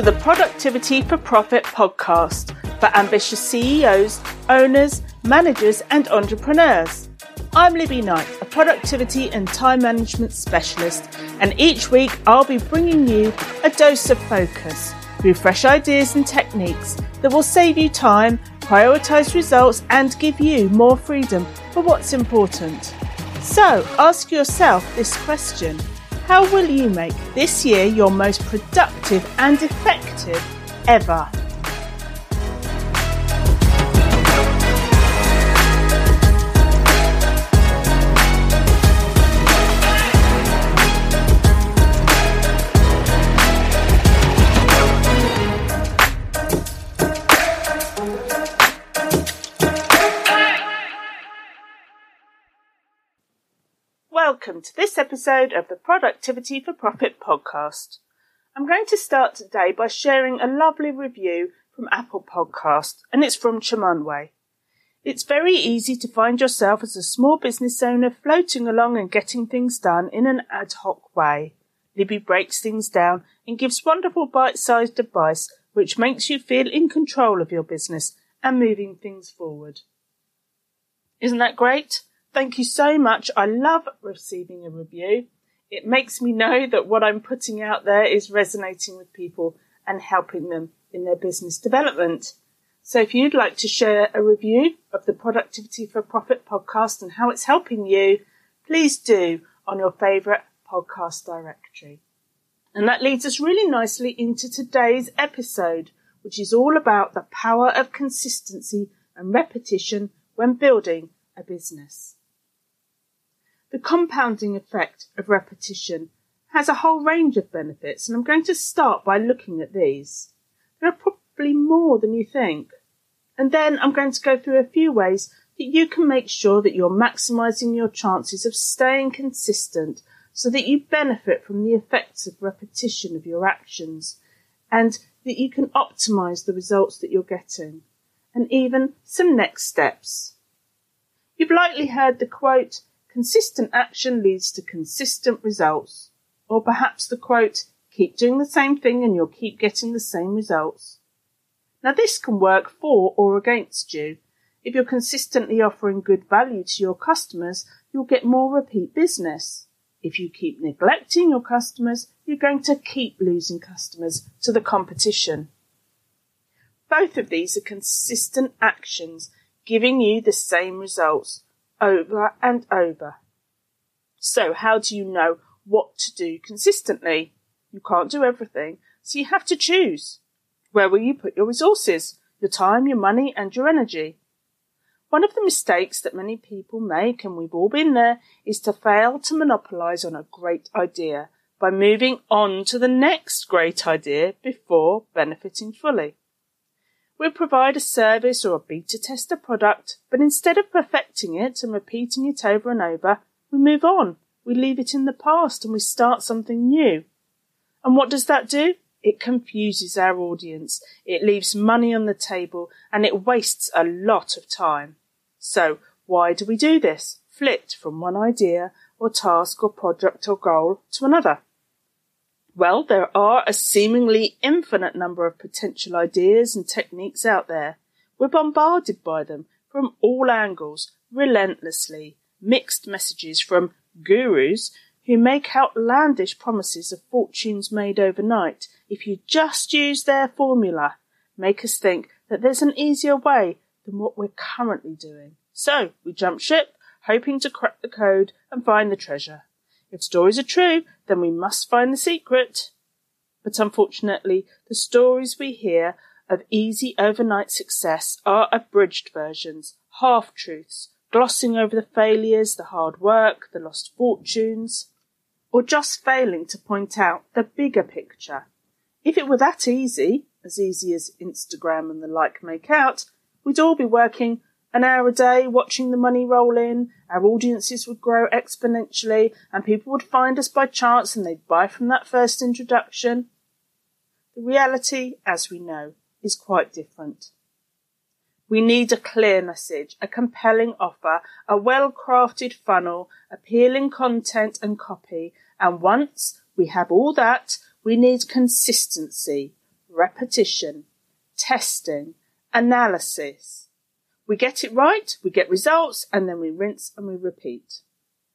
to the Productivity for Profit podcast for ambitious CEOs, owners, managers, and entrepreneurs. I'm Libby Knight, a productivity and time management specialist, and each week I'll be bringing you a dose of focus through fresh ideas and techniques that will save you time, prioritize results, and give you more freedom for what's important. So ask yourself this question How will you make this year your most productive and effective ever? Welcome to this episode of the Productivity for Profit podcast. I'm going to start today by sharing a lovely review from Apple Podcast, and it's from Chamanway. It's very easy to find yourself as a small business owner floating along and getting things done in an ad hoc way. Libby breaks things down and gives wonderful bite-sized advice which makes you feel in control of your business and moving things forward. Isn't that great? Thank you so much. I love receiving a review. It makes me know that what I'm putting out there is resonating with people and helping them in their business development. So if you'd like to share a review of the Productivity for Profit podcast and how it's helping you, please do on your favourite podcast directory. And that leads us really nicely into today's episode, which is all about the power of consistency and repetition when building a business. The compounding effect of repetition has a whole range of benefits, and I'm going to start by looking at these. There are probably more than you think. And then I'm going to go through a few ways that you can make sure that you're maximizing your chances of staying consistent so that you benefit from the effects of repetition of your actions and that you can optimize the results that you're getting and even some next steps. You've likely heard the quote, Consistent action leads to consistent results. Or perhaps the quote, keep doing the same thing and you'll keep getting the same results. Now this can work for or against you. If you're consistently offering good value to your customers, you'll get more repeat business. If you keep neglecting your customers, you're going to keep losing customers to the competition. Both of these are consistent actions giving you the same results, over and over. So how do you know what to do consistently? You can't do everything, so you have to choose. Where will you put your resources, your time, your money, and your energy? One of the mistakes that many people make, and we've all been there, is to fail to monopolize on a great idea by moving on to the next great idea before benefiting fully. We'll provide a service or a beta tester product, but instead of perfecting it and repeating it over and over, we move on. We leave it in the past and we start something new. And what does that do? It confuses our audience. It leaves money on the table and it wastes a lot of time. So why do we do this? Flit from one idea or task or project or goal to another. Well, there are a seemingly infinite number of potential ideas and techniques out there. We're bombarded by them from all angles, relentlessly. Mixed messages from gurus who make outlandish promises of fortunes made overnight if you just use their formula, make us think that there's an easier way than what we're currently doing. So we jump ship, hoping to crack the code and find the treasure. If stories are true, then we must find the secret. But unfortunately, the stories we hear of easy overnight success are abridged versions, half truths, glossing over the failures, the hard work, the lost fortunes, or just failing to point out the bigger picture. If it were that easy, as easy as Instagram and the like make out, we'd all be working an hour a day watching the money roll in, our audiences would grow exponentially, and people would find us by chance and they'd buy from that first introduction. The reality, as we know, is quite different. We need a clear message, a compelling offer, a well crafted funnel, appealing content and copy, and once we have all that, we need consistency. repetition, testing, analysis. We get it right, we get results, and then we rinse and we repeat.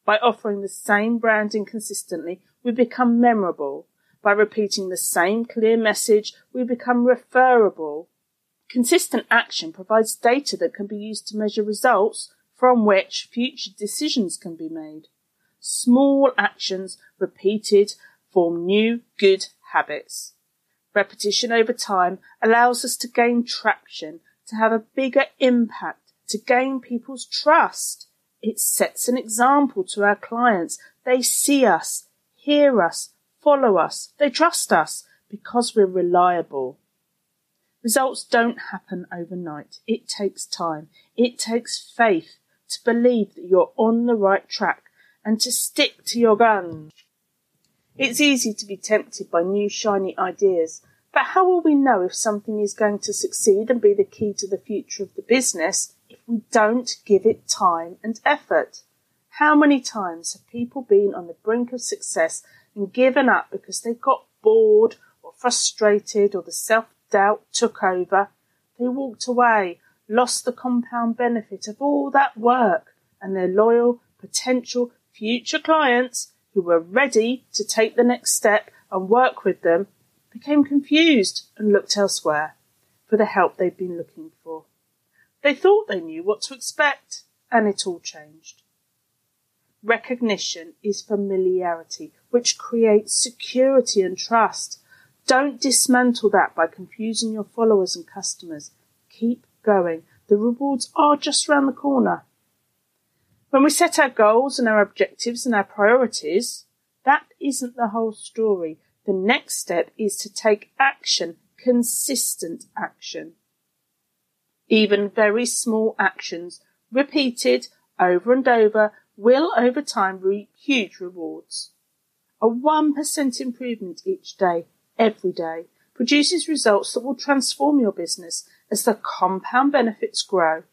By offering the same branding consistently, we become memorable. By repeating the same clear message, we become referable. Consistent action provides data that can be used to measure results from which future decisions can be made. Small actions repeated form new good habits. Repetition over time allows us to gain traction, to have a bigger impact, to gain people's trust. It sets an example to our clients. They see us, hear us, follow us. They trust us because we're reliable. Results don't happen overnight. It takes time. It takes faith to believe that you're on the right track and to stick to your guns. It's easy to be tempted by new shiny ideas, but how will we know if something is going to succeed and be the key to the future of the business if we don't give it time and effort? How many times have people been on the brink of success and given up because they got bored or frustrated or the self doubt took over? They walked away, lost the compound benefit of all that work, and their loyal potential future clients who were ready to take the next step and work with them became confused and looked elsewhere for the help they'd been looking for. They thought they knew what to expect, and it all changed. Recognition is familiarity, which creates security and trust. Don't dismantle that by confusing your followers and customers. Keep going. The rewards are just round the corner. When we set our goals and our objectives and our priorities, that isn't the whole story. The next step is to take action, consistent action. Even very small actions, repeated over and over, will over time reap huge rewards. A 1% improvement each day, every day, produces results that will transform your business as the compound benefits grow.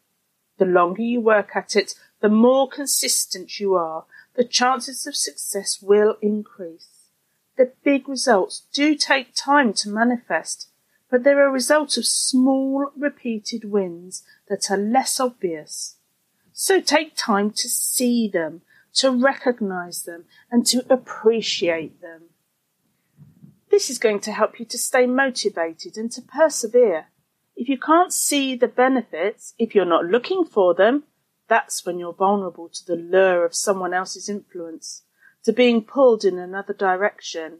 The longer you work at it, the more consistent you are, the chances of success will increase. The big results do take time to manifest, but they're a result of small repeated wins that are less obvious. So take time to see them, to recognize them, and to appreciate them. This is going to help you to stay motivated and to persevere. If you can't see the benefits, if you're not looking for them, that's when you're vulnerable to the lure of someone else's influence, to being pulled in another direction.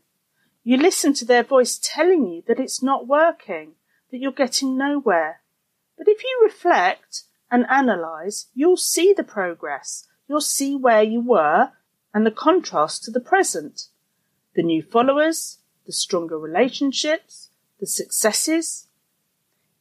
You listen to their voice telling you that it's not working, that you're getting nowhere. But if you reflect and analyze, you'll see the progress. You'll see where you were and the contrast to the present. The new followers, the stronger relationships, the successes.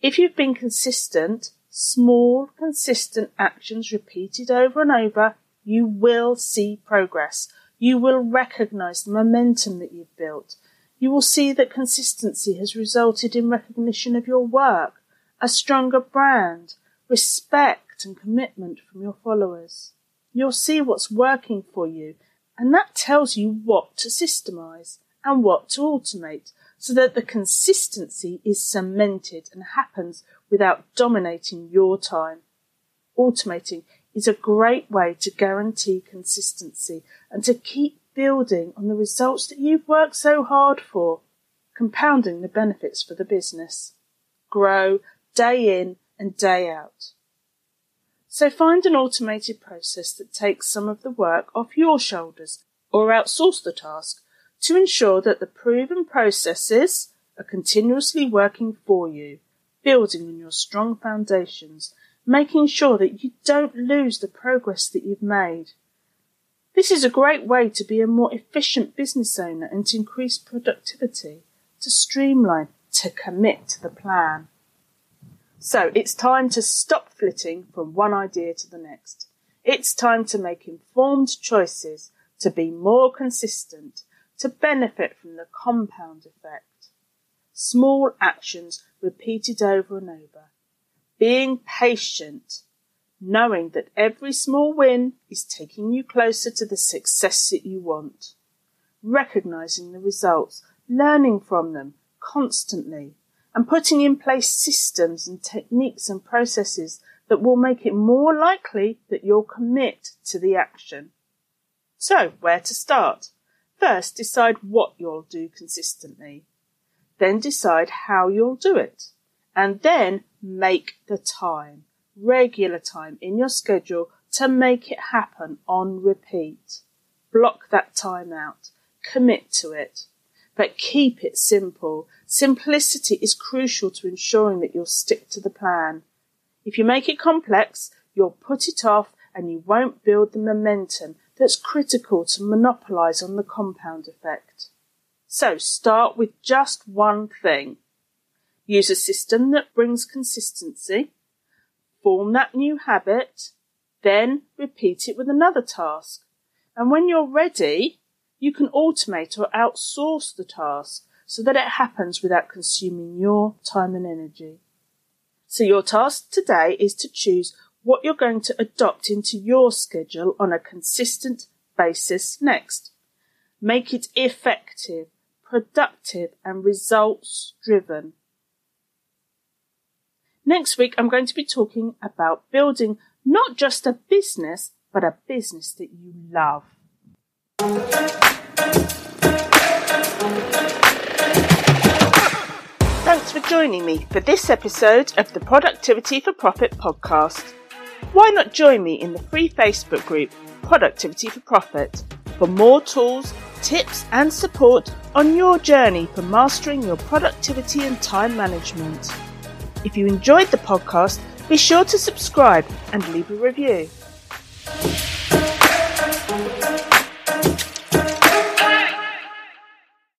If you've been consistent, small, consistent actions repeated over and over, you will see progress. You will recognize the momentum that you've built. You will see that consistency has resulted in recognition of your work, a stronger brand, respect and commitment from your followers. You'll see what's working for you, and that tells you what to systemize and what to automate so that the consistency is cemented and happens without dominating your time. Automating is a great way to guarantee consistency and to keep building on the results that you've worked so hard for, compounding the benefits for the business. Grow day in and day out. So find an automated process that takes some of the work off your shoulders or outsource the task to ensure that the proven processes are continuously working for you, building on your strong foundations, making sure that you don't lose the progress that you've made. This is a great way to be a more efficient business owner and to increase productivity, to streamline, to commit to the plan. So it's time to stop flitting from one idea to the next. It's time to make informed choices, to be more consistent, to benefit from the compound effect. Small actions repeated over and over. Being patient, knowing that every small win is taking you closer to the success that you want. Recognizing the results, learning from them constantly, and putting in place systems and techniques and processes that will make it more likely that you'll commit to the action. So, where to start? First, decide what you'll do consistently. Then decide how you'll do it. And then make the time, regular time in your schedule to make it happen on repeat. Block that time out. Commit to it. But keep it simple. Simplicity is crucial to ensuring that you'll stick to the plan. If you make it complex, you'll put it off and you won't build the momentum that's critical to monopolize on the compound effect. So start with just one thing. Use a system that brings consistency. Form that new habit. Then repeat it with another task. And when you're ready, you can automate or outsource the task so that it happens without consuming your time and energy. So your task today is to choose what you're going to adopt into your schedule on a consistent basis next. Make it effective, productive and results driven. Next week, I'm going to be talking about building not just a business, but a business that you love. Thanks for joining me for this episode of the Productivity for Profit podcast. Why not join me in the free Facebook group Productivity for Profit for more tools, tips, and support on your journey for mastering your productivity and time management? If you enjoyed the podcast, be sure to subscribe and leave a review.